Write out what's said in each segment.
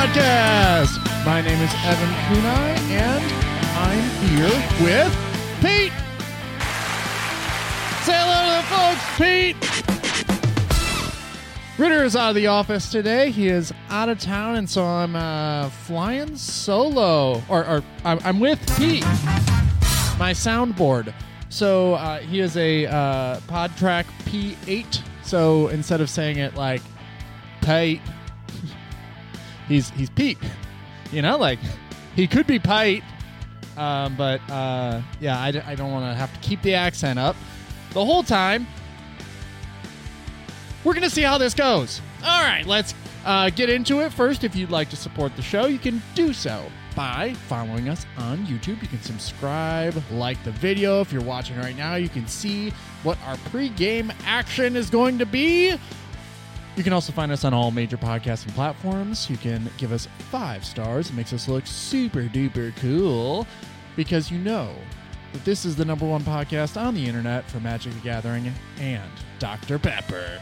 Podcast. My name is Evan Kunai, and I'm here with Pete. Say hello to the folks, Pete. Ritter is out of the office today. He is out of town, and so I'm uh, flying solo, or, or I'm, with Pete, my soundboard. So uh, he is a uh, PodTrak P8. So instead of saying it like Pete, he's he's Pete. You know, like he could be Pete, um, but uh, yeah, I don't want to have to keep the accent up the whole time. We're gonna see how this goes. All right, let's uh, get into it. First, if you'd like to support the show, you can do so by following us on YouTube. You can subscribe, like the video. If you're watching right now, you can see what our pre-game action is going to be. You can also find us on all major podcasting platforms. You can give us five stars. It makes us look super duper cool because you know that this is the number one podcast on the internet for Magic the Gathering and Dr. Pepper.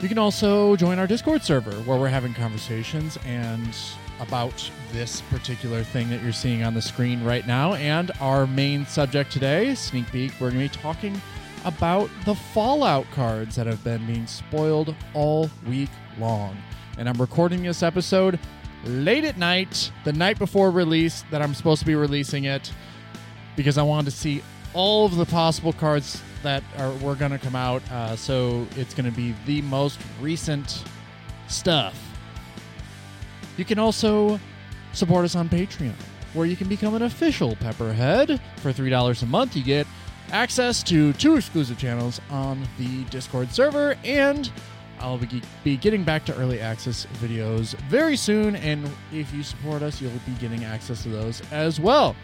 You can also join our Discord server where we're having conversations and about this particular thing that you're seeing on the screen right now. And our main subject today, sneak peek, we're going to be talking about the Fallout cards that have been being spoiled all week long. And I'm recording this episode late at night, the night before release, that I'm supposed to be releasing it because I wanted to see all of the possible cards that are were going to come out. Uh, so it's going to be the most recent stuff. You can also support us on Patreon, where you can become an official Pepperhead for three dollars a month. You get access to two exclusive channels on the Discord server, and I'll be, getting back to early access videos very soon. And if you support us, you'll be getting access to those as well.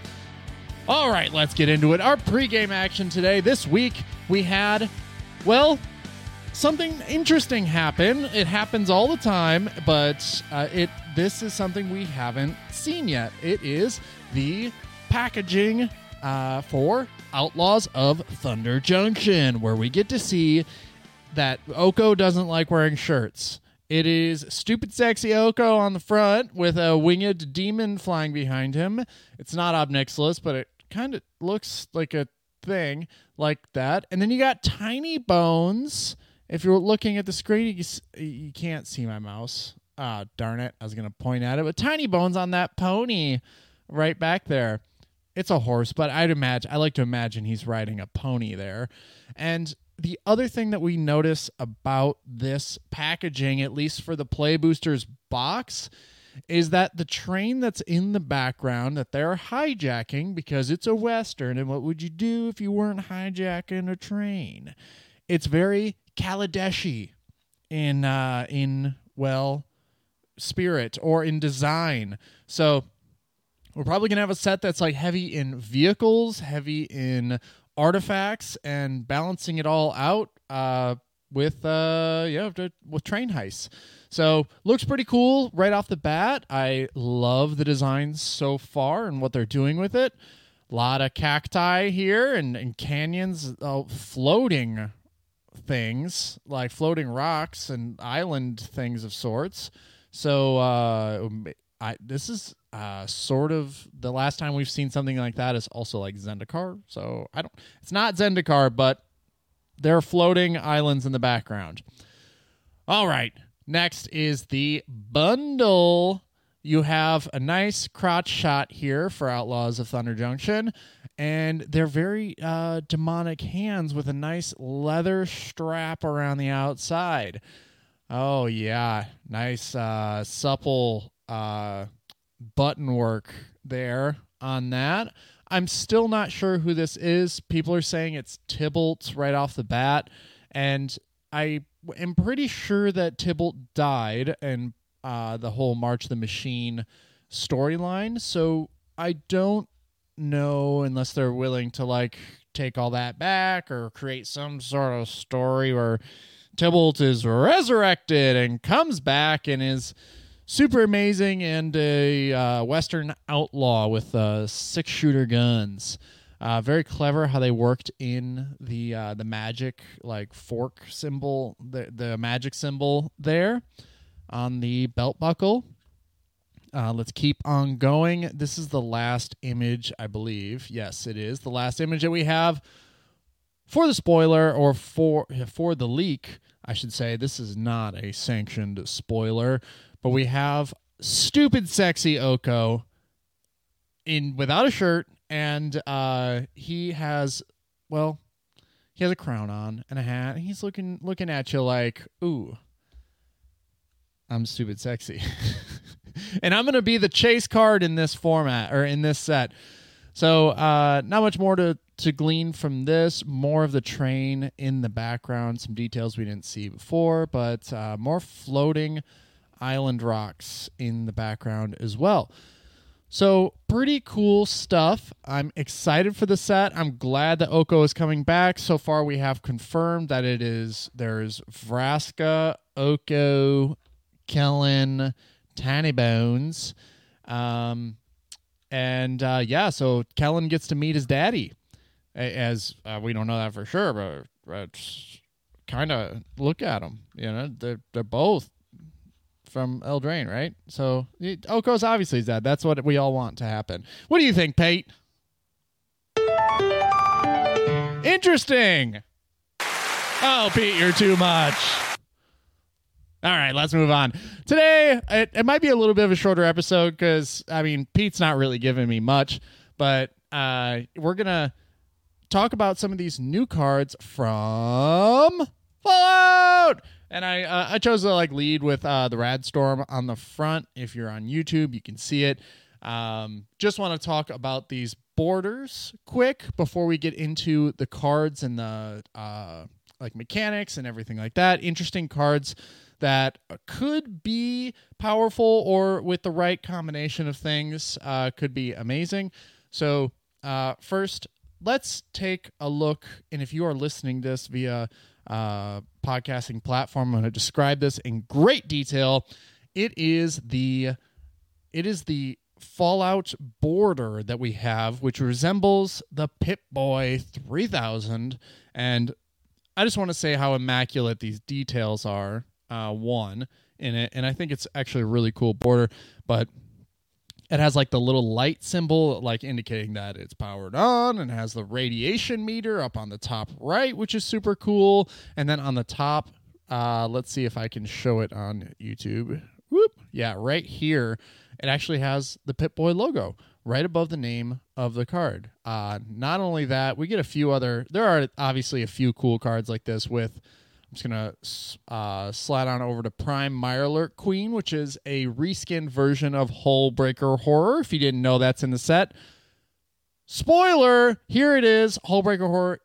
All right, let's get into it. Our pregame action today. This week we had, well, something interesting happen. It happens all the time, but uh, it this is something we haven't seen yet. It is the packaging uh, for Outlaws of Thunder Junction, where we get to see that Oko doesn't like wearing shirts. It is stupid sexy Oko on the front with a winged demon flying behind him. It's not Ob Nixilis, but it kind of looks like a thing like that. And then you got tiny bones. If you're looking at the screen, you, you can't see my mouse. Ah, darn it. I was going to point at it. But tiny bones on that pony right back there. It's a horse, but I'd imagine, I like to imagine he's riding a pony there. And the other thing that we notice about this packaging, at least for the Play Boosters box, is that the train that's in the background that they're hijacking because it's a western and what would you do if you weren't hijacking a train it's very kaladeshi in uh in well spirit or in design so we're probably gonna have a set that's like heavy in vehicles heavy in artifacts and balancing it all out uh with uh yeah with train heists so looks pretty cool right off the bat. I love the designs so far and what they're doing with it. A lot of cacti here and, and canyons, uh, floating things like floating rocks and island things of sorts. So uh, I this is uh, sort of the last time we've seen something like that is also like Zendikar. So I don't. It's not Zendikar, but there are floating islands in the background. All right. Next is the bundle. You have a nice crotch shot here for Outlaws of Thunder Junction, and they're very uh, demonic hands with a nice leather strap around the outside. Oh yeah, nice uh, supple uh, button work there on that. I'm still not sure who this is. People are saying it's Tibalt right off the bat, and I am pretty sure that Tibalt died and uh, the whole March the Machine storyline. So I don't know unless they're willing to like take all that back or create some sort of story where Tibalt is resurrected and comes back and is super amazing and a uh, Western outlaw with uh, six shooter guns. Uh, very clever how they worked in the uh, the magic like fork symbol, the the magic symbol there on the belt buckle. Uh, let's keep on going. This is the last image, I believe. Yes, it is the last image that we have for the spoiler or for for the leak. I should say this is not a sanctioned spoiler, but we have stupid sexy Oko in without a shirt and uh he has well he has a crown on and a hat and he's looking looking at you like ooh i'm stupid sexy. And i'm gonna be the chase card in this format or in this set. So uh not much more to to glean from this. More of the train in the background some details we didn't see before but uh, more floating island rocks in the background as well so pretty cool stuff. I'm excited for the set. I'm glad that Oko is coming back. So far, we have confirmed that it is there's Vraska, Oko, Kellen, Tiny Bones, um, and uh, yeah. So Kellen gets to meet his daddy, as uh, we don't know that for sure, but, kind of look at them. You know, they're they're both from Eldraine, right? So Oko's obviously is that. That's what we all want to happen. What do you think, Pate? Interesting. Oh, Pete, you're too much. All right, let's move on. Today, it, it might be a little bit of a shorter episode because, I mean, Pete's not really giving me much, but uh, we're going to talk about some of these new cards from Fallout. And I uh, I chose to like lead with uh, the Rad Storm on the front. If you're on YouTube, you can see it. Um, just want to talk about these borders quick before we get into the cards and the uh, like mechanics and everything like that. Interesting cards that could be powerful or with the right combination of things uh, could be amazing. So uh, first, let's take a look. And if you are listening this via uh, podcasting platform. I'm going to describe this in great detail. It is the it is the Fallout border that we have, which resembles the Pip Boy 3000. And I just want to say how immaculate these details are. Uh, one in it, and I think it's actually a really cool border. But it has like the little light symbol, like indicating that it's powered on, and has the radiation meter up on the top right, which is super cool. And then on the top, uh, let's see if I can show it on YouTube. Whoop. Yeah, right here, it actually has the Pip Boy logo right above the name of the card. Uh, not only that, we get a few other, there are obviously a few cool cards like this with just gonna uh, slide on over to Prime Mirelurk Queen, which is a reskinned version of Hullbreaker Horror. If you didn't know, that's in the set. Spoiler: Here it is, Hullbreaker Horror.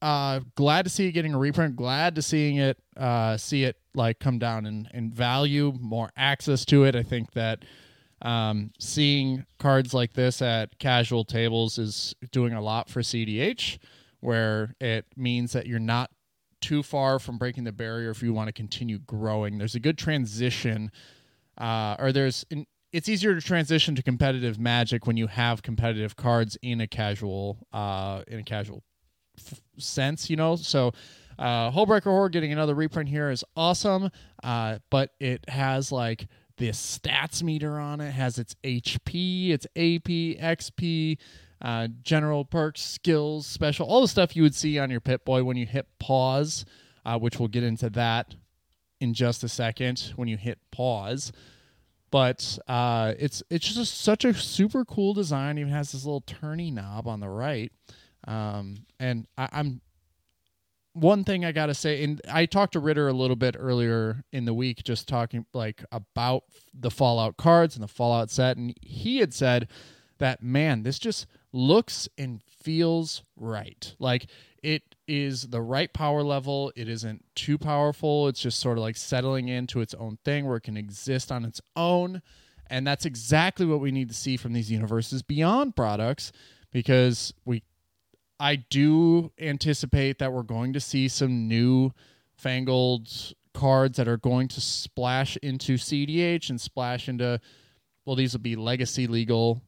Uh, glad to see it getting a reprint. Glad to seeing it, uh, see it like come down in, in value, more access to it. I think that um, seeing cards like this at casual tables is doing a lot for CDH, where it means that you're not too far from breaking the barrier if you want to continue growing. There's a good transition, uh, or there's an, it's easier to transition to competitive Magic when you have competitive cards in a casual uh, in a casual f- sense, you know. So. Uh, Hullbreaker Horror getting another reprint here is awesome, uh, but it has like this stats meter on it, has its HP, its AP, XP, uh, general perks, skills, special, all the stuff you would see on your Pip Boy when you hit pause, uh, which we'll get into that in just a second when you hit pause. But uh, it's it's just such a super cool design. It even has this little turny knob on the right, um, and I, I'm one thing I gotta say, and I talked to Ritter a little bit earlier in the week, just talking like about the Fallout cards and the Fallout set, and he had said that man, this just looks and feels right. Like it is the right power level. It isn't too powerful. It's just sort of like settling into its own thing where it can exist on its own. And that's exactly what we need to see from these universes beyond products because we I do anticipate that we're going to see some new fangled cards that are going to splash into CDH and splash into well these will be legacy legal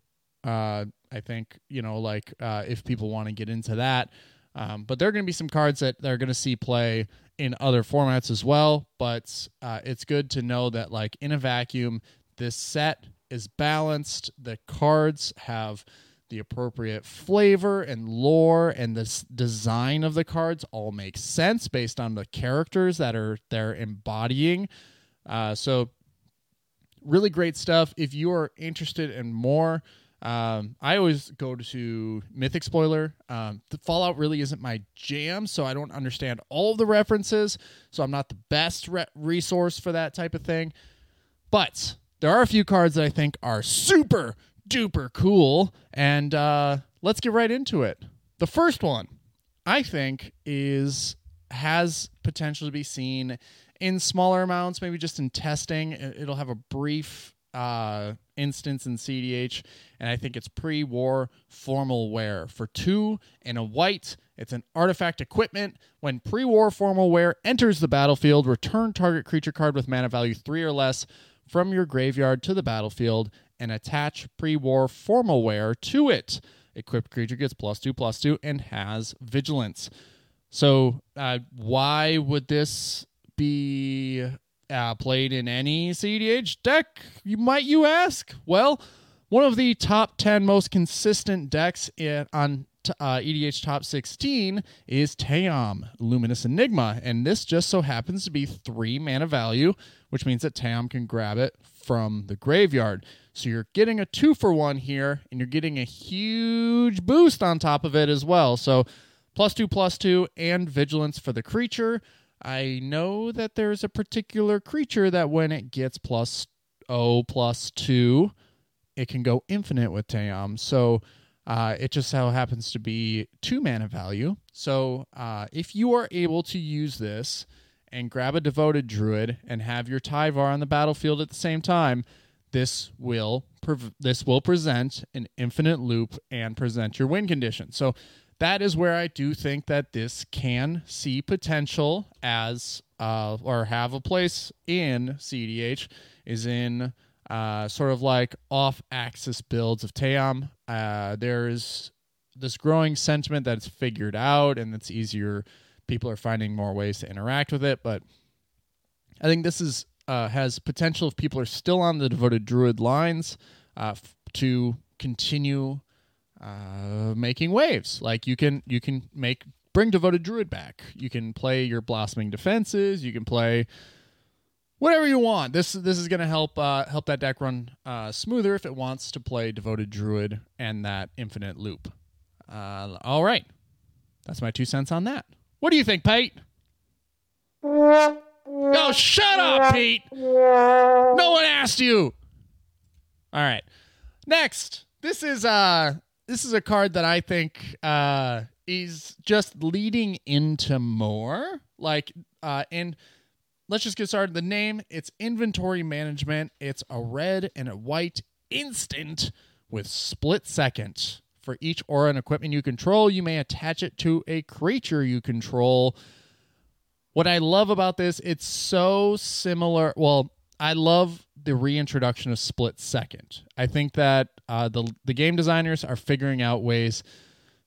uh I think you know, like uh, if people want to get into that. Um, but there are going to be some cards that they're going to see play in other formats as well. But uh, it's good to know that, like in a vacuum, this set is balanced. The cards have the appropriate flavor and lore and the design of the cards all makes sense based on the characters that are they're embodying. Uh, so really great stuff. If you are interested in more, um, I always go to Mythic Spoiler. Um, the Fallout really isn't my jam, so I don't understand all the references. So I'm not the best re- resource for that type of thing. But there are a few cards that I think are super duper cool, and uh, let's get right into it. The first one, I think, is has potential to be seen in smaller amounts, maybe just in testing. It- It'll have a brief uh, instance in CDH, and I think it's pre war formal wear. For two and a white, it's an artifact equipment. When pre war formal wear enters the battlefield, return target creature card with mana value three or less from your graveyard to the battlefield and attach pre war formal wear to it. Equipped creature gets plus two, plus two, and has vigilance. So, uh, why would this be uh, played in any CDH deck? You might you ask. Well, one of the top ten most consistent decks in, on t- uh, EDH top sixteen is Tayam Luminous Enigma, and this just so happens to be three mana value, which means that Tayam can grab it from the graveyard. So you're getting a two for one here, and you're getting a huge boost on top of it as well. So plus two, plus two, and vigilance for the creature. I know that there's a particular creature that when it gets plus O plus two, it can go infinite with Tayam. So uh, it just so happens to be two mana value. So uh, if you are able to use this and grab a devoted druid and have your Tyvar on the battlefield at the same time, this will prov- this will present an infinite loop and present your win condition. So that is where I do think that this can see potential as uh, or have a place in CDH is in uh, sort of like off-axis builds of Tayam. Uh, there's this growing sentiment that it's figured out and it's easier. People are finding more ways to interact with it, but I think this is uh, has potential if people are still on the devoted druid lines uh, f- to continue uh, making waves. Like you can you can make bring devoted druid back. You can play your blossoming defenses. You can play whatever you want. This this is going to help uh, help that deck run uh, smoother if it wants to play devoted druid and that infinite loop. Uh, all right, that's my two cents on that. What do you think, Pete? Oh, shut up, Pete. No one asked you. All right. Next, this is uh this is a card that I think uh is just leading into more. Like uh and let's just get started. The name, it's inventory management. It's a red and a white instant with split second. For each aura and equipment you control, you may attach it to a creature you control. What I love about this, it's so similar. Well, I love the reintroduction of split second. I think that uh, the the game designers are figuring out ways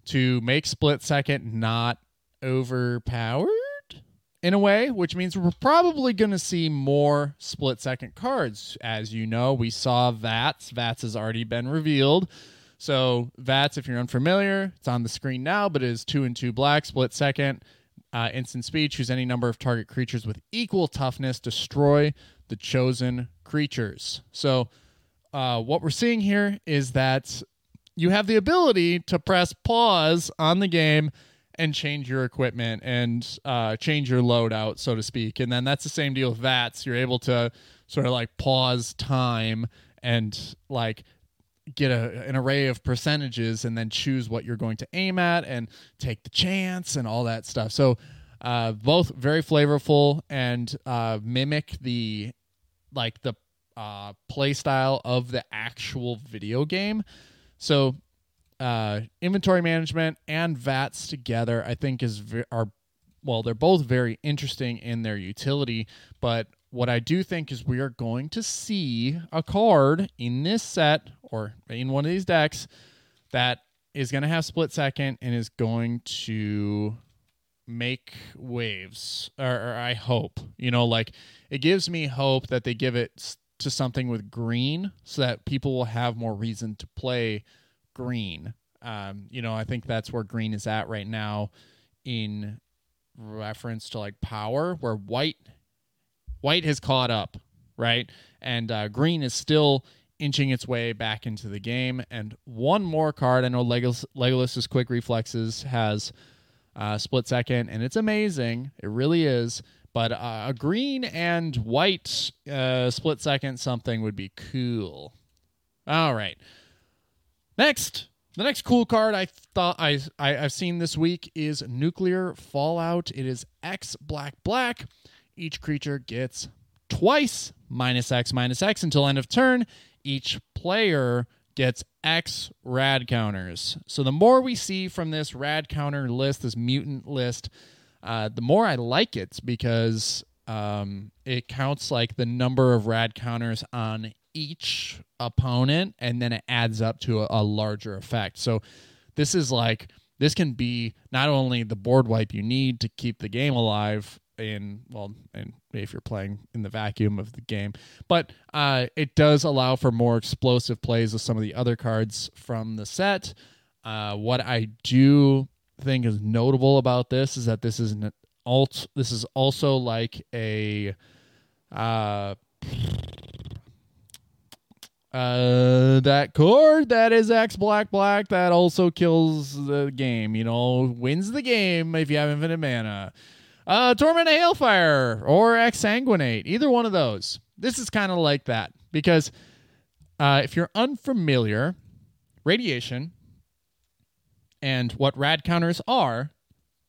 to make split second not overpowered in a way, which means we're probably going to see more split second cards. As you know, we saw VATS. VATS has already been revealed. So VATS, if you're unfamiliar, it's on the screen now, but it is two and two black, split second. Uh, instant speed, choose any number of target creatures with equal toughness, destroy the chosen creatures. So, uh, what we're seeing here is that you have the ability to press pause on the game and change your equipment and uh, change your loadout, so to speak. And then that's the same deal with VATS. You're able to sort of like pause time and like get a, an array of percentages and then choose what you're going to aim at and take the chance and all that stuff. So uh, both very flavorful and uh, mimic the like the uh, play style of the actual video game. So uh, inventory management and VATS together, I think is ve- are well, they're both very interesting in their utility, but what I do think is we are going to see a card in this set or in one of these decks that is going to have split second and is going to make waves or, or I hope you know like it gives me hope that they give it to something with green so that people will have more reason to play green. Um, you know, I think that's where green is at right now in reference to like power, where white white has caught up, right? And uh, green is still inching its way back into the game. And one more card, I know Legolas, Legolas's quick reflexes has uh, split second, and it's amazing. It really is. But uh, a green and white uh, split second something would be cool. All right. Next, the next cool card I thought I, I have seen this week is Nuclear Fallout. It is X black black. Each creature gets twice minus X minus X until end of turn. Each player gets X rad counters. So the more we see from this rad counter list, this mutant list, uh, the more I like it because um, it counts like the number of rad counters on each opponent, and then it adds up to a, a larger effect. So this is like this can be not only the board wipe you need to keep the game alive in well and if you're playing in the vacuum of the game but uh, it does allow for more explosive plays with some of the other cards from the set uh, what i do think is notable about this is that this is an alt. This is also like a uh, uh, that card that is X black black that also kills the game. You know, wins the game if you have infinite mana. Uh, Torment of Hailfire or Exsanguinate, either one of those. This is kind of like that because uh, if you're unfamiliar, radiation and what rad counters are.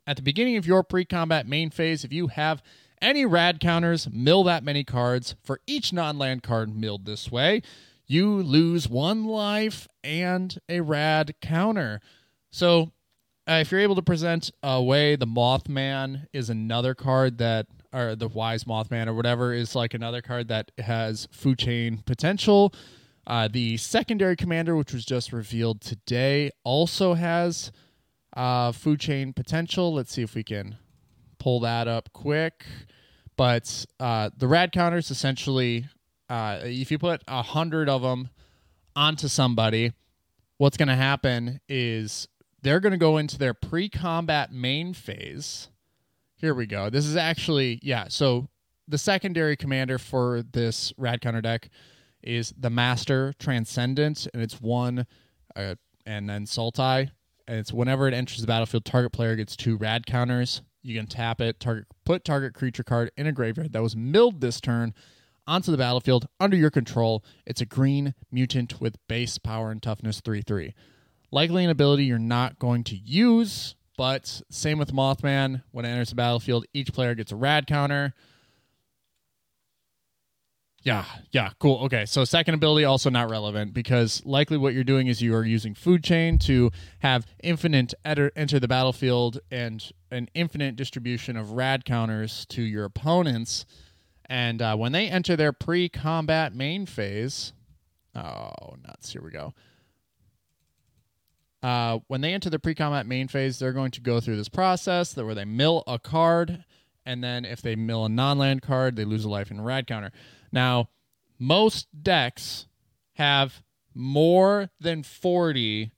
At the beginning of your pre combat main phase, if you have any rad counters, mill that many cards. For each non land card milled this way, you lose one life and a rad counter. So, uh, if you're able to present away the Mothman is another card that, or the Wise Mothman or whatever, is like another card that has food chain potential. Uh, the secondary commander, which was just revealed today, also has uh, food chain potential. Let's see if we can pull that up quick. But uh, the rad counters essentially, uh, if you put a hundred of them onto somebody, what's going to happen is they're going to go into their pre-combat main phase. Here we go. This is actually yeah. So the secondary commander for this rad counter deck is the Master Transcendent, and it's one, uh, and then Sultai. And it's whenever it enters the battlefield, target player gets two rad counters. You can tap it, target put target creature card in a graveyard that was milled this turn onto the battlefield under your control. It's a green mutant with base power and toughness 3 3. Likely an ability you're not going to use, but same with Mothman. When it enters the battlefield, each player gets a rad counter. Yeah, yeah, cool. Okay, so second ability also not relevant because likely what you're doing is you are using food chain to have infinite enter, enter the battlefield and an infinite distribution of rad counters to your opponents. And uh, when they enter their pre-combat main phase, oh nuts! Here we go. Uh, when they enter the pre-combat main phase, they're going to go through this process where they mill a card, and then if they mill a non-land card, they lose a life in rad counter. Now, most decks have more than 40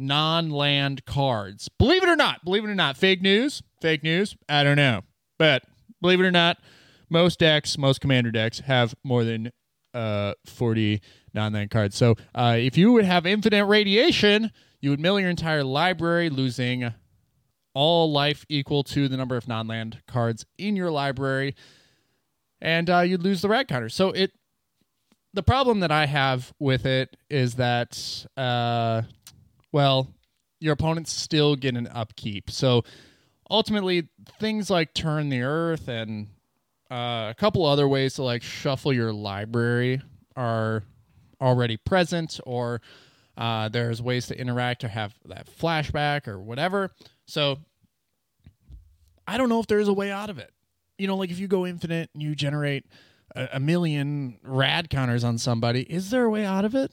non land cards. Believe it or not, believe it or not, fake news, fake news, I don't know. But believe it or not, most decks, most commander decks have more than uh, 40 non land cards. So uh, if you would have infinite radiation, you would mill your entire library, losing all life equal to the number of non land cards in your library and uh, you'd lose the rad counter. So it, the problem that I have with it is that, uh, well, your opponents still get an upkeep. So ultimately, things like turn the earth and uh, a couple other ways to like shuffle your library are already present, or uh, there's ways to interact or have that flashback or whatever. So I don't know if there's a way out of it you know, like if you go infinite and you generate a, a million rad counters on somebody, is there a way out of it?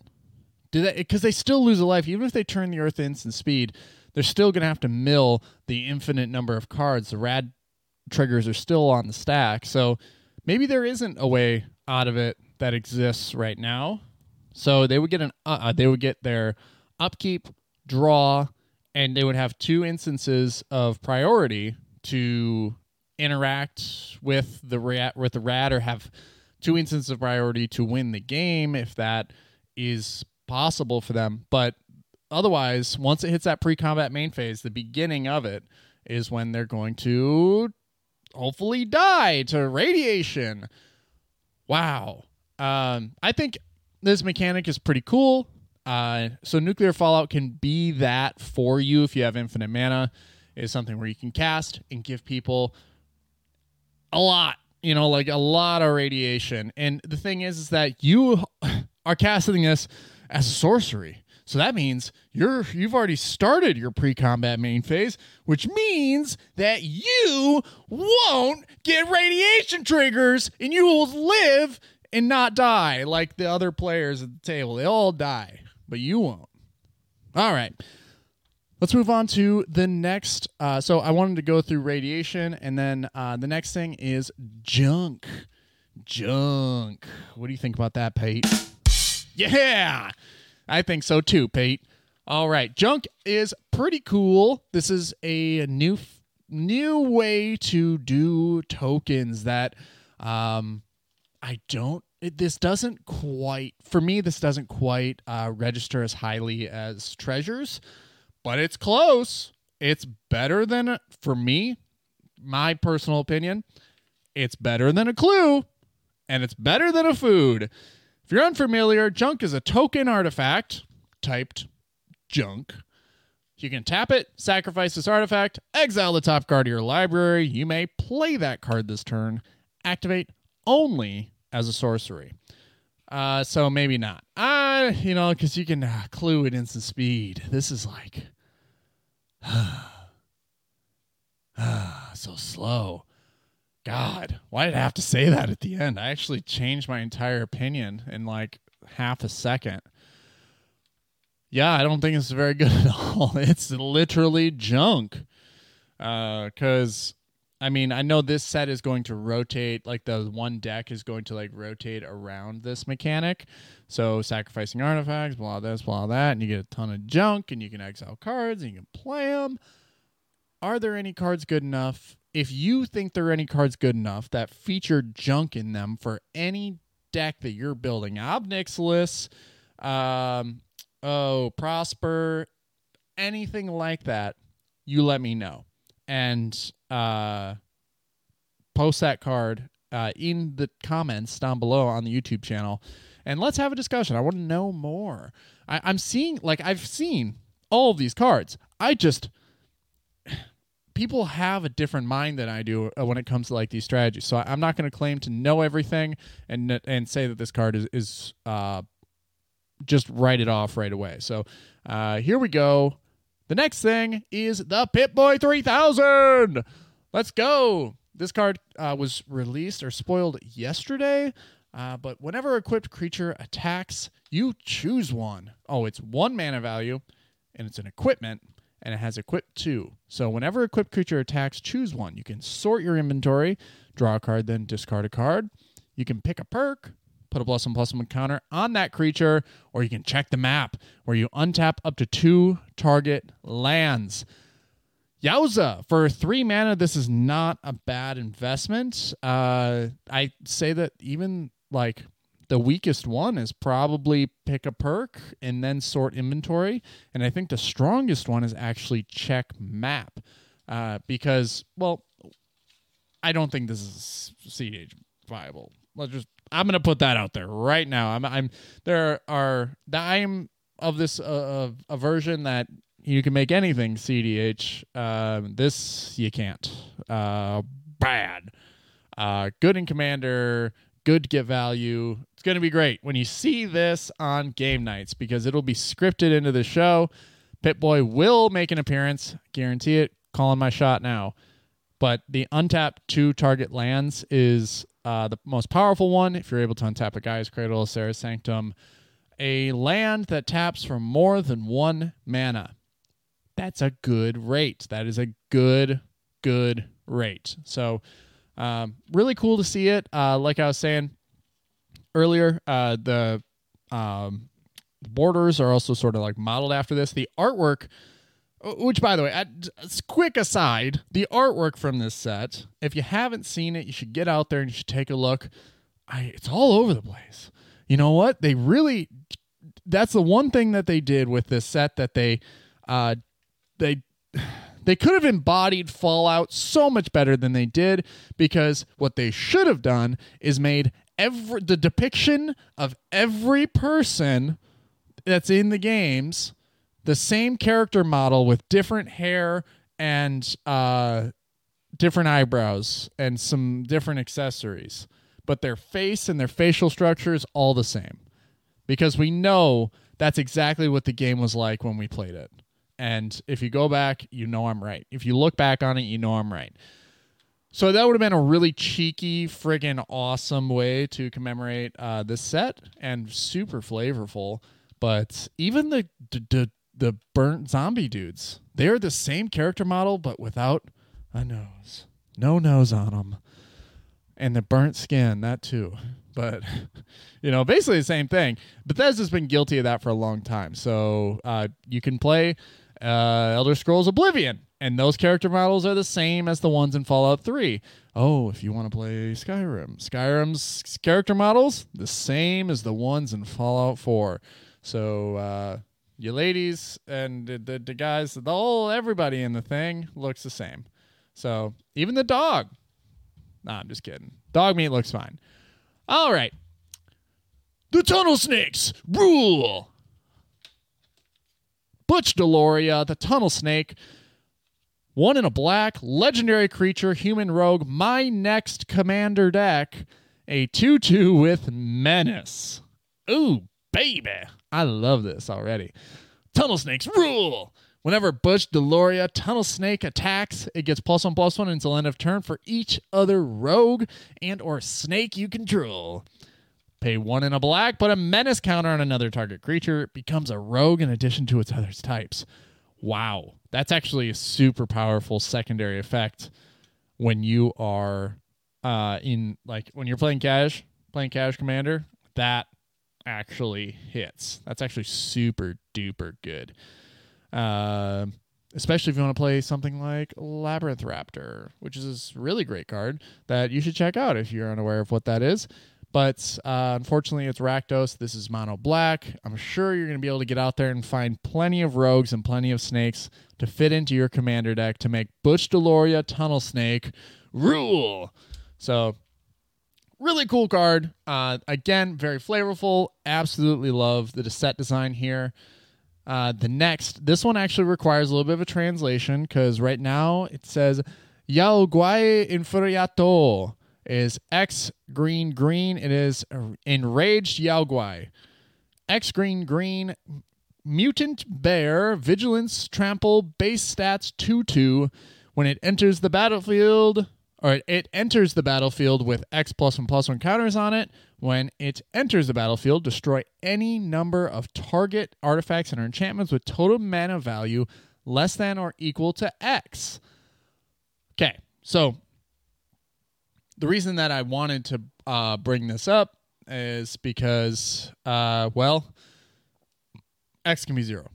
Do that because they still lose a life, even if they turn the Earth instant speed. They're still going to have to mill the infinite number of cards. The rad triggers are still on the stack, so maybe there isn't a way out of it that exists right now. So they would get an uh, uh, they would get their upkeep, draw, and they would have two instances of priority to interact with the rat with the rat or have two instances of priority to win the game if that is possible for them. But otherwise, once it hits that pre-combat main phase, the beginning of it is when they're going to hopefully die to radiation. Wow. Um, I think this mechanic is pretty cool. Uh, so nuclear fallout can be that for you if you have infinite mana. Is something where you can cast and give people a lot, you know, like a lot of radiation. And the thing is, is that you are casting this as a sorcery. So that means you're you've already started your pre-combat main phase, which means that you won't get radiation triggers and you will live and not die like the other players at the table. They all die, but you won't. All right. Let's move on to the next. Uh, so I wanted to go through radiation, and then uh, the next thing is junk. Junk. What do you think about that, Pate? Yeah, I think so too, Pate. All right, junk is pretty cool. This is a new new way to do tokens that um, I don't. It, this doesn't quite for me. This doesn't quite uh, register as highly as treasures, but it's close. It's better than for me. My personal opinion, it's better than a clue, and it's better than a food. You're unfamiliar, junk is a token artifact typed junk. You can tap it, sacrifice this artifact, exile the top card of your library. You may play that card this turn, activate only as a sorcery. Uh, so maybe not. Uh, you know, because you can uh, clue at instant speed. This is like, so slow. God, why did I have to say that at the end? I actually changed my entire opinion in like half a second. Yeah, I don't think it's very good at all. It's literally junk. Because uh, I mean, I know this set is going to rotate, like the one deck is going to like rotate around this mechanic. So sacrificing artifacts, blah this, blah that, and you get a ton of junk, and you can exile cards, and you can play them. Are there any cards good enough? If you think there are any cards good enough that feature junk in them for any deck that you're building, Ob Nixilis, um, oh Prosper, anything like that, you let me know and uh, post that card uh, in the comments down below on the YouTube channel, and let's have a discussion. I want to know more. I, I'm seeing, like, I've seen all of these cards. I just people have a different mind than I do uh, when it comes to like these strategies. So I'm not going to claim to know everything and and say that this card is is uh, just write it off right away. So uh, here we go. The next thing is the Pip-Boy 3000. Let's go. This card uh, was released or spoiled yesterday, uh, but whenever equipped creature attacks, you choose one. Oh, it's one mana value, and it's an equipment, and it has equip two. So whenever equipped creature attacks, choose one. You can sort your inventory, draw a card, then discard a card. You can pick a perk, put a plus one plus one counter on that creature, or you can check the map where you untap up to two target lands. Yowza, for three mana, this is not a bad investment. Uh, I say that even like the weakest one is probably pick a perk and then sort inventory. And I think the strongest one is actually check map. Uh, because, well, I don't think this is CDH viable. Let's just I'm gonna put that out there right now. I'm I'm there are I'm of this uh, a version that you can make anything CDH. Um, this you can't. Uh, bad. Uh, good in commander. Good to get value. It's gonna be great when you see this on Game Knights because it'll be scripted into the show. Pip Boy will make an appearance. Guarantee it. Calling my shot now. But the untapped two target lands is uh, the most powerful one, if you're able to untap a Gaea's Cradle, Serra's Sanctum, a land that taps for more than one mana. That's a good rate. That is a good, good rate. So, um, really cool to see it. Uh, like I was saying, earlier. Uh, the um, borders are also sort of like modeled after this. The artwork, uh, which by the way, at, quick aside, the artwork from this set, if you haven't seen it, you should get out there and you should take a look. I, it's all over the place. You know what? They really that's the one thing that they did with this set that they uh they they could have embodied Fallout so much better than they did because what they should have done is made every the depiction of every person that's in the games the same character model with different hair and uh different eyebrows and some different accessories but their face and their facial structure is all the same because we know that's exactly what the game was like when we played it. And if you go back, you know I'm right. If you look back on it, you know I'm right. So that would have been a really cheeky, friggin' awesome way to commemorate uh, this set and super flavorful. But even the, the the burnt zombie dudes, they're the same character model, but without a nose. No nose on them. And the burnt skin, that too but you know, basically the same thing. Bethesda's been guilty of that for a long time. So uh, you can play uh, Elder Scrolls Oblivion, and those character models are the same as the ones in Fallout 3. Oh, if you want to play Skyrim, Skyrim's character models the same as the ones in Fallout 4. So uh, you ladies and the, the, the guys, the whole everybody in the thing looks the same. So even the dog. Nah, I'm just kidding. Dogmeat looks fine. All right. The Tunnel Snakes rule. Butch Deloria, the Tunnel Snake, one in a black, legendary creature, human rogue, my next commander deck, a 2 2 with menace. Ooh, baby. I love this already. Tunnel Snakes rule. Whenever Butch Deloria Tunnel Snake attacks, it gets plus one plus one until end of turn for each other rogue and or snake you control. Pay one in a black, put a menace counter on another target creature. It becomes a rogue in addition to its other types. Wow. That's actually a super powerful secondary effect when you are uh in like when you're playing cash, playing cash commander, that actually hits. That's actually super duper good. Uh, especially if you want to play something like Labyrinth Raptor, which is a really great card that you should check out if you're unaware of what that is. But uh, unfortunately, it's Rakdos. This is mono black. I'm sure you're going to be able to get out there and find plenty of rogues and plenty of snakes to fit into your commander deck to make Butch Deloria Tunnel Snake rule. So, really cool card. Uh, again, very flavorful. Absolutely love the set design here. Uh, the next, this one actually requires a little bit of a translation because right now it says Yao Guai Infuriato is X green green. It is enraged Yao Guai. X green green mutant bear vigilance trample base stats 2 2 when it enters the battlefield or it enters the battlefield with X plus one plus one counters on it. When it enters the battlefield, destroy any number of target artifacts and enchantments with total mana value less than or equal to X. Okay, so the reason that I wanted to uh, bring this up is because, uh, well, X can be zero.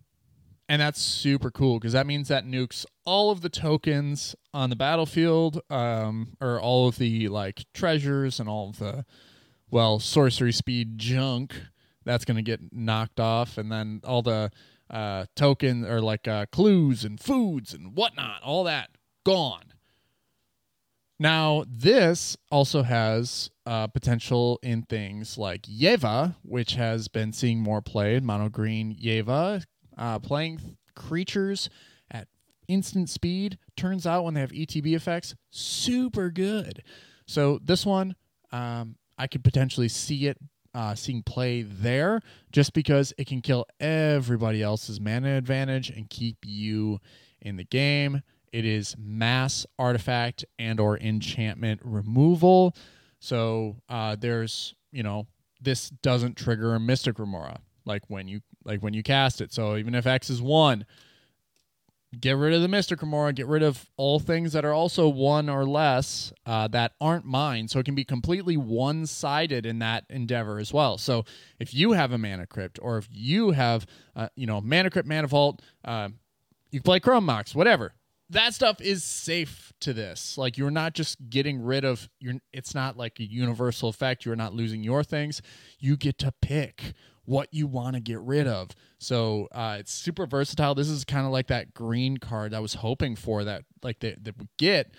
And that's super cool because that means that nukes all of the tokens on the battlefield, um, or all of the like treasures and all of the well sorcery speed junk that's going to get knocked off, and then all the uh, token or like uh, clues and foods and whatnot, all that gone. Now, this also has uh, potential in things like Yeva, which has been seeing more play. Mono green Yeva uh, playing creatures at instant speed turns out when they have ETB effects, super good. So this one, um, I could potentially see it uh, seeing play there just because it can kill everybody else's mana advantage and keep you in the game. It is mass artifact and or enchantment removal. So uh, there's you know this doesn't trigger a Mystic Remora like when you like when you cast it. So even if X is one, get rid of the Mystic Remora, get rid of all things that are also one or less uh, that aren't mine. So it can be completely one sided in that endeavor as well. So if you have a Mana Crypt or if you have, uh, you know, Mana Crypt, Mana Vault, uh, you play Chrome Mox, whatever. That stuff is safe to this. Like you're not just getting rid of your. It's not like a universal effect. You're not losing your things. You get to pick what you want to get rid of. So uh, it's super versatile. This is kind of like that green card I was hoping for that like that, that we get.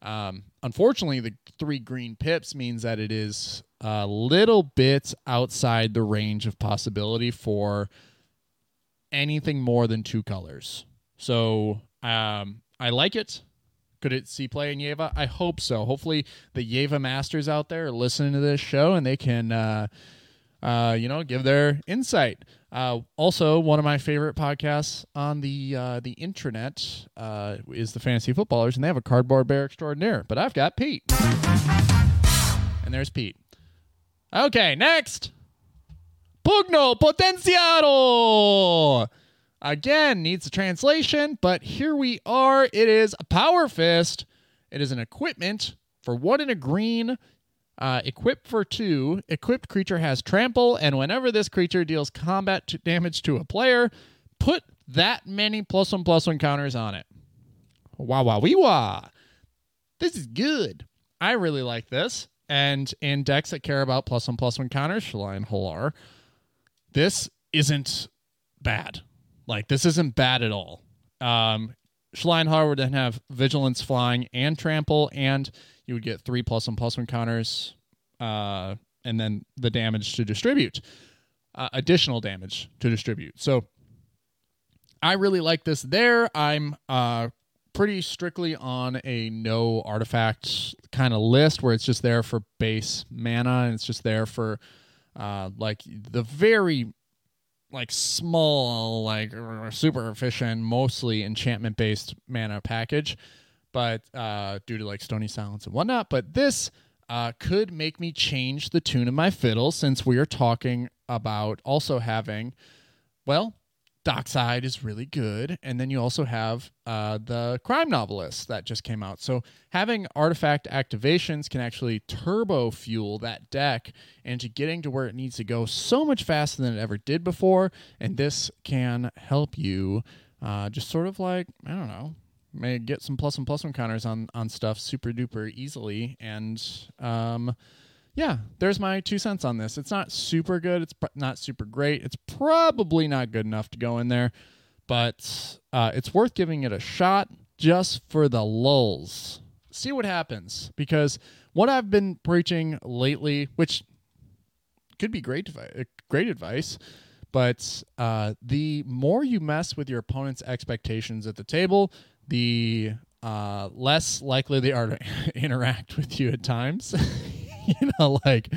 Um, unfortunately, the three green pips means that it is a little bit outside the range of possibility for anything more than two colors. So um, I like it. Could it see play in Yeva? I hope so. Hopefully, the Yeva masters out there are listening to this show and they can. Uh, uh, you know, give their insight. Uh, also, one of my favorite podcasts on the uh, the intranet uh, is the Fantasy Footballers, and they have a cardboard bear extraordinaire. But I've got Pete, and there's Pete. Okay, next, Pugno Potenciado. Again, needs a translation, but here we are. It is a power fist. It is an equipment for one in a green uh, equipped for two, equipped creature has trample, and whenever this creature deals combat to damage to a player, put that many plus one plus one counters on it. Wow, wow, wee wah. This is good. I really like this. And in decks that care about plus one plus one counters, Shalai Hallar, this isn't bad. Like, this isn't bad at all. Um, Hallar would then have vigilance, flying, and trample, and you would get three plus one plus one counters, uh, and then the damage to distribute, uh, additional damage to distribute. So I really like this. There, I'm uh, pretty strictly on a no artifact kind of list where it's just there for base mana and it's just there for uh, like the very like small like super efficient mostly enchantment based mana package but uh, due to like stony silence and whatnot. But this uh, could make me change the tune of my fiddle since we are talking about also having, well, Dockside is really good, and then you also have uh, the Crime Novelist that just came out. So having artifact activations can actually turbo fuel that deck into getting to where it needs to go so much faster than it ever did before, and this can help you uh, just sort of like I don't know may get some plus and plus one counters on on stuff super duper easily. And um yeah there's my two cents on this. It's not super good. It's pr- not super great. It's probably not good enough to go in there but uh, it's worth giving it a shot just for the lulls. See what happens because what i've been preaching lately which could be great great advice but uh, the more you mess with your opponent's expectations at the table the uh, less likely they are to interact with you at times. you know, like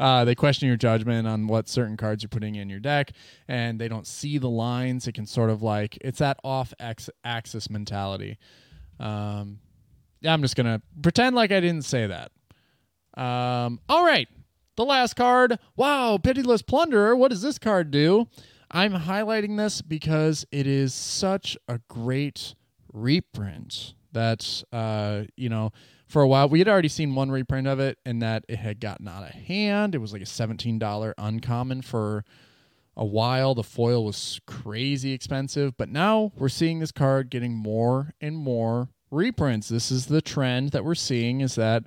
uh, they question your judgment on what certain cards you're putting in your deck, and they don't see the lines. It can sort of like it's that off axis mentality. Um, yeah, I'm just gonna pretend like I didn't say that. Um, all right, the last card. Wow, pitiless plunderer. What does this card do? I'm highlighting this because it is such a great reprint that uh, you know for a while we had already seen one reprint of it and that it had gotten out of hand. It was like a $17 uncommon for a while. The foil was crazy expensive but now we're seeing this card getting more and more reprints. This is the trend that we're seeing is that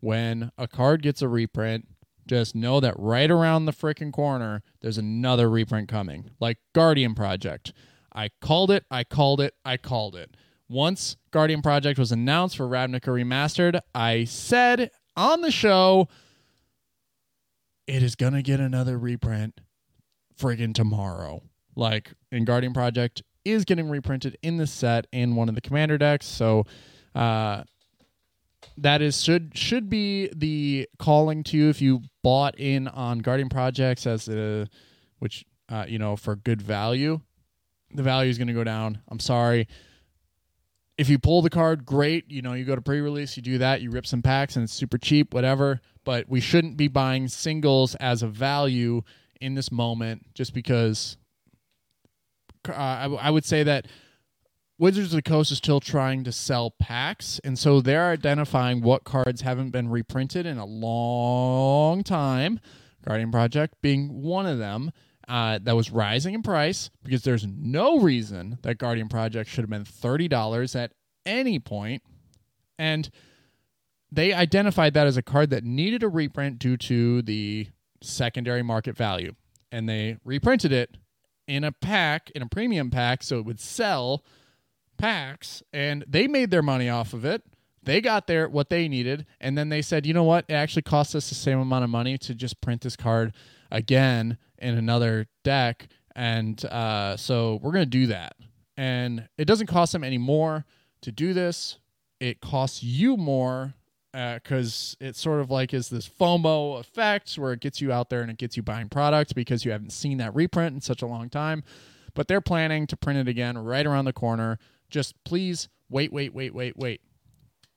when a card gets a reprint just know that right around the freaking corner there's another reprint coming like guardian project. I called it, I called it, I called it. Once Guardian Project was announced for Ravnica Remastered, I said on the show, it is going to get another reprint friggin' tomorrow. Like, in Guardian Project is getting reprinted in the set in one of the commander decks. So, uh, that is should should be the calling to you if you bought in on Guardian Projects as a which uh, you know for good value the value is going to go down. I'm sorry. If you pull the card, great. You know, you go to pre-release, you do that, you rip some packs, and it's super cheap, whatever. But we shouldn't be buying singles as a value in this moment, just because uh, I, I would say that Wizards of the Coast is still trying to sell packs, and so they're identifying what cards haven't been reprinted in a long time. Guardian Project being one of them. Uh, that was rising in price because there's no reason that Guardian Project should have been $30 at any point. And they identified that as a card that needed a reprint due to the secondary market value. And they reprinted it in a pack, in a premium pack, so it would sell packs. And they made their money off of it. They got their what they needed, and then they said, you know what? It actually costs us the same amount of money to just print this card again in another deck, and uh, so we're gonna do that. And it doesn't cost them any more to do this. It costs you more because uh, it sort of like is this FOMO effect where it gets you out there and it gets you buying products because you haven't seen that reprint in such a long time. But they're planning to print it again right around the corner. Just please wait, wait, wait, wait, wait.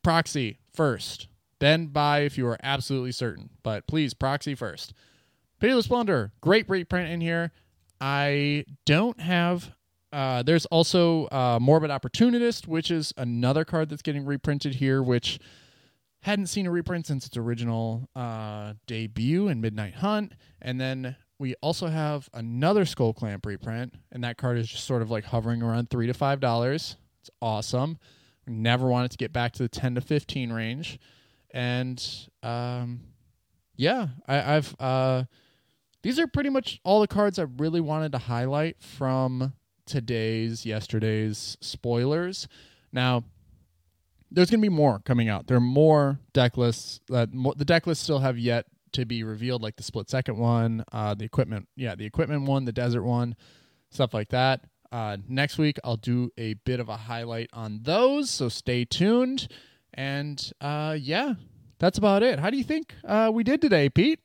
Proxy first, then buy if you are absolutely certain. But please, proxy first. Pitiless Plunder, great reprint in here. I don't have uh, there's also uh, Morbid Opportunist, which is another card that's getting reprinted here, which hadn't seen a reprint since its original uh, debut in Midnight Hunt. And then we also have another Skull Clamp reprint, and that card is just sort of like hovering around three to five dollars. It's awesome. never wanted to get back to the ten to fifteen range, and um, yeah, I, I've uh, these are pretty much all the cards I really wanted to highlight from today's, yesterday's spoilers. Now, there's going to be more coming out. There are more deck lists. That the deck lists still have yet to be revealed, like the split second one, uh, the equipment, yeah, the equipment one, the desert one, stuff like that. Uh, next week, I'll do a bit of a highlight on those, so stay tuned. And uh, yeah, that's about it. How do you think uh, we did today, Pete?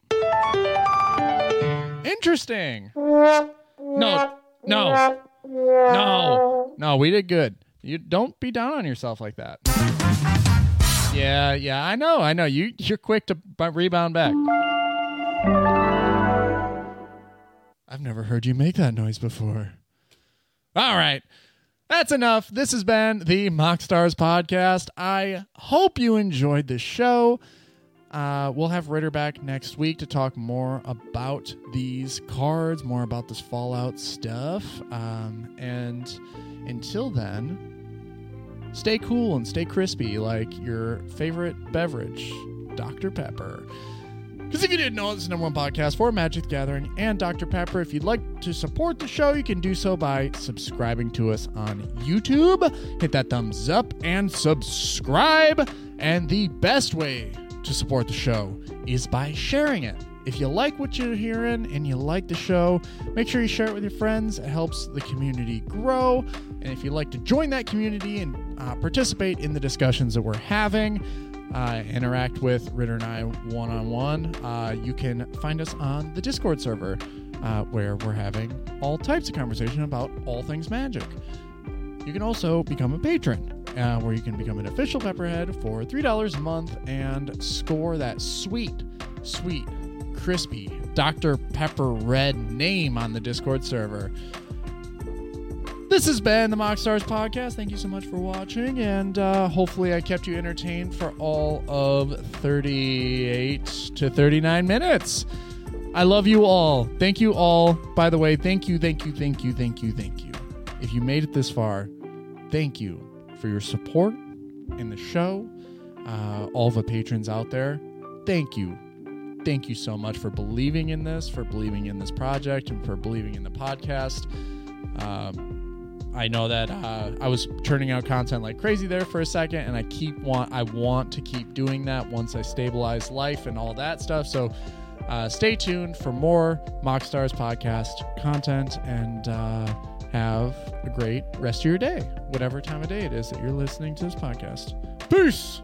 Interesting. No, no, no, no. We did good. You don't be down on yourself like that. Yeah, yeah, I know, I know. You you're quick to rebound back. I've never heard you make that noise before. All right. That's enough. This has been the Moxstars podcast. I hope you enjoyed the show. Uh, we'll have Ritter back next week to talk more about these cards, more about this Fallout stuff. Um, and until then, Stay cool and stay crispy like your favorite beverage, Dr. Pepper. Because if you didn't know, this is number one podcast for Magic the Gathering and Dr. Pepper. If you'd like to support the show, you can do so by subscribing to us on YouTube. Hit that thumbs up and subscribe. And the best way to support the show is by sharing it. If you like what you're hearing and you like the show, make sure you share it with your friends. It helps the community grow. And if you'd like to join that community and uh, participate in the discussions that we're having, uh, interact with Ritter and I one on one, you can find us on the Discord server uh, where we're having all types of conversation about all things magic. You can also become a patron, uh, where you can become an official Pepperhead for $3 a month and score that sweet, sweet crispy Dr. Pepper Red name on the Discord server. This has been the Moxstars podcast. Thank you so much for watching, and uh, hopefully, I kept you entertained for all of 38 to 39 minutes. I love you all. Thank you all. By the way, thank you, thank you, thank you, thank you, thank you. If you made it this far, thank you for your support in the show. Uh, all the patrons out there, thank you thank you so much for believing in this, for believing in this project, and for believing in the podcast. Um, I know that uh, I was churning out content like crazy there for a second, and I keep want I want to keep doing that once I stabilize life and all that stuff. So uh, stay tuned for more Moxstars podcast content, and uh, have a great rest of your day, whatever time of day it is that you're listening to this podcast. Peace.